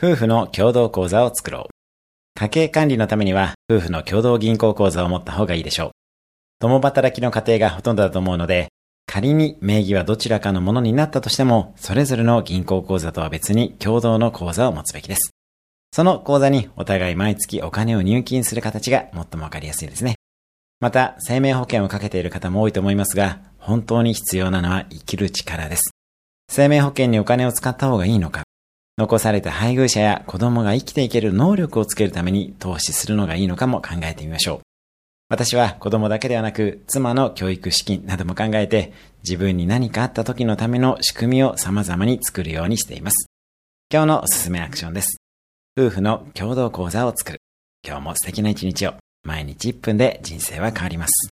夫婦の共同口座を作ろう。家計管理のためには、夫婦の共同銀行口座を持った方がいいでしょう。共働きの家庭がほとんどだと思うので、仮に名義はどちらかのものになったとしても、それぞれの銀行口座とは別に共同の口座を持つべきです。その口座にお互い毎月お金を入金する形が最もわかりやすいですね。また、生命保険をかけている方も多いと思いますが、本当に必要なのは生きる力です。生命保険にお金を使った方がいいのか、残された配偶者や子供が生きていける能力をつけるために投資するのがいいのかも考えてみましょう。私は子供だけではなく、妻の教育資金なども考えて、自分に何かあった時のための仕組みを様々に作るようにしています。今日のおすすめアクションです。夫婦の共同講座を作る。今日も素敵な一日を。毎日1分で人生は変わります。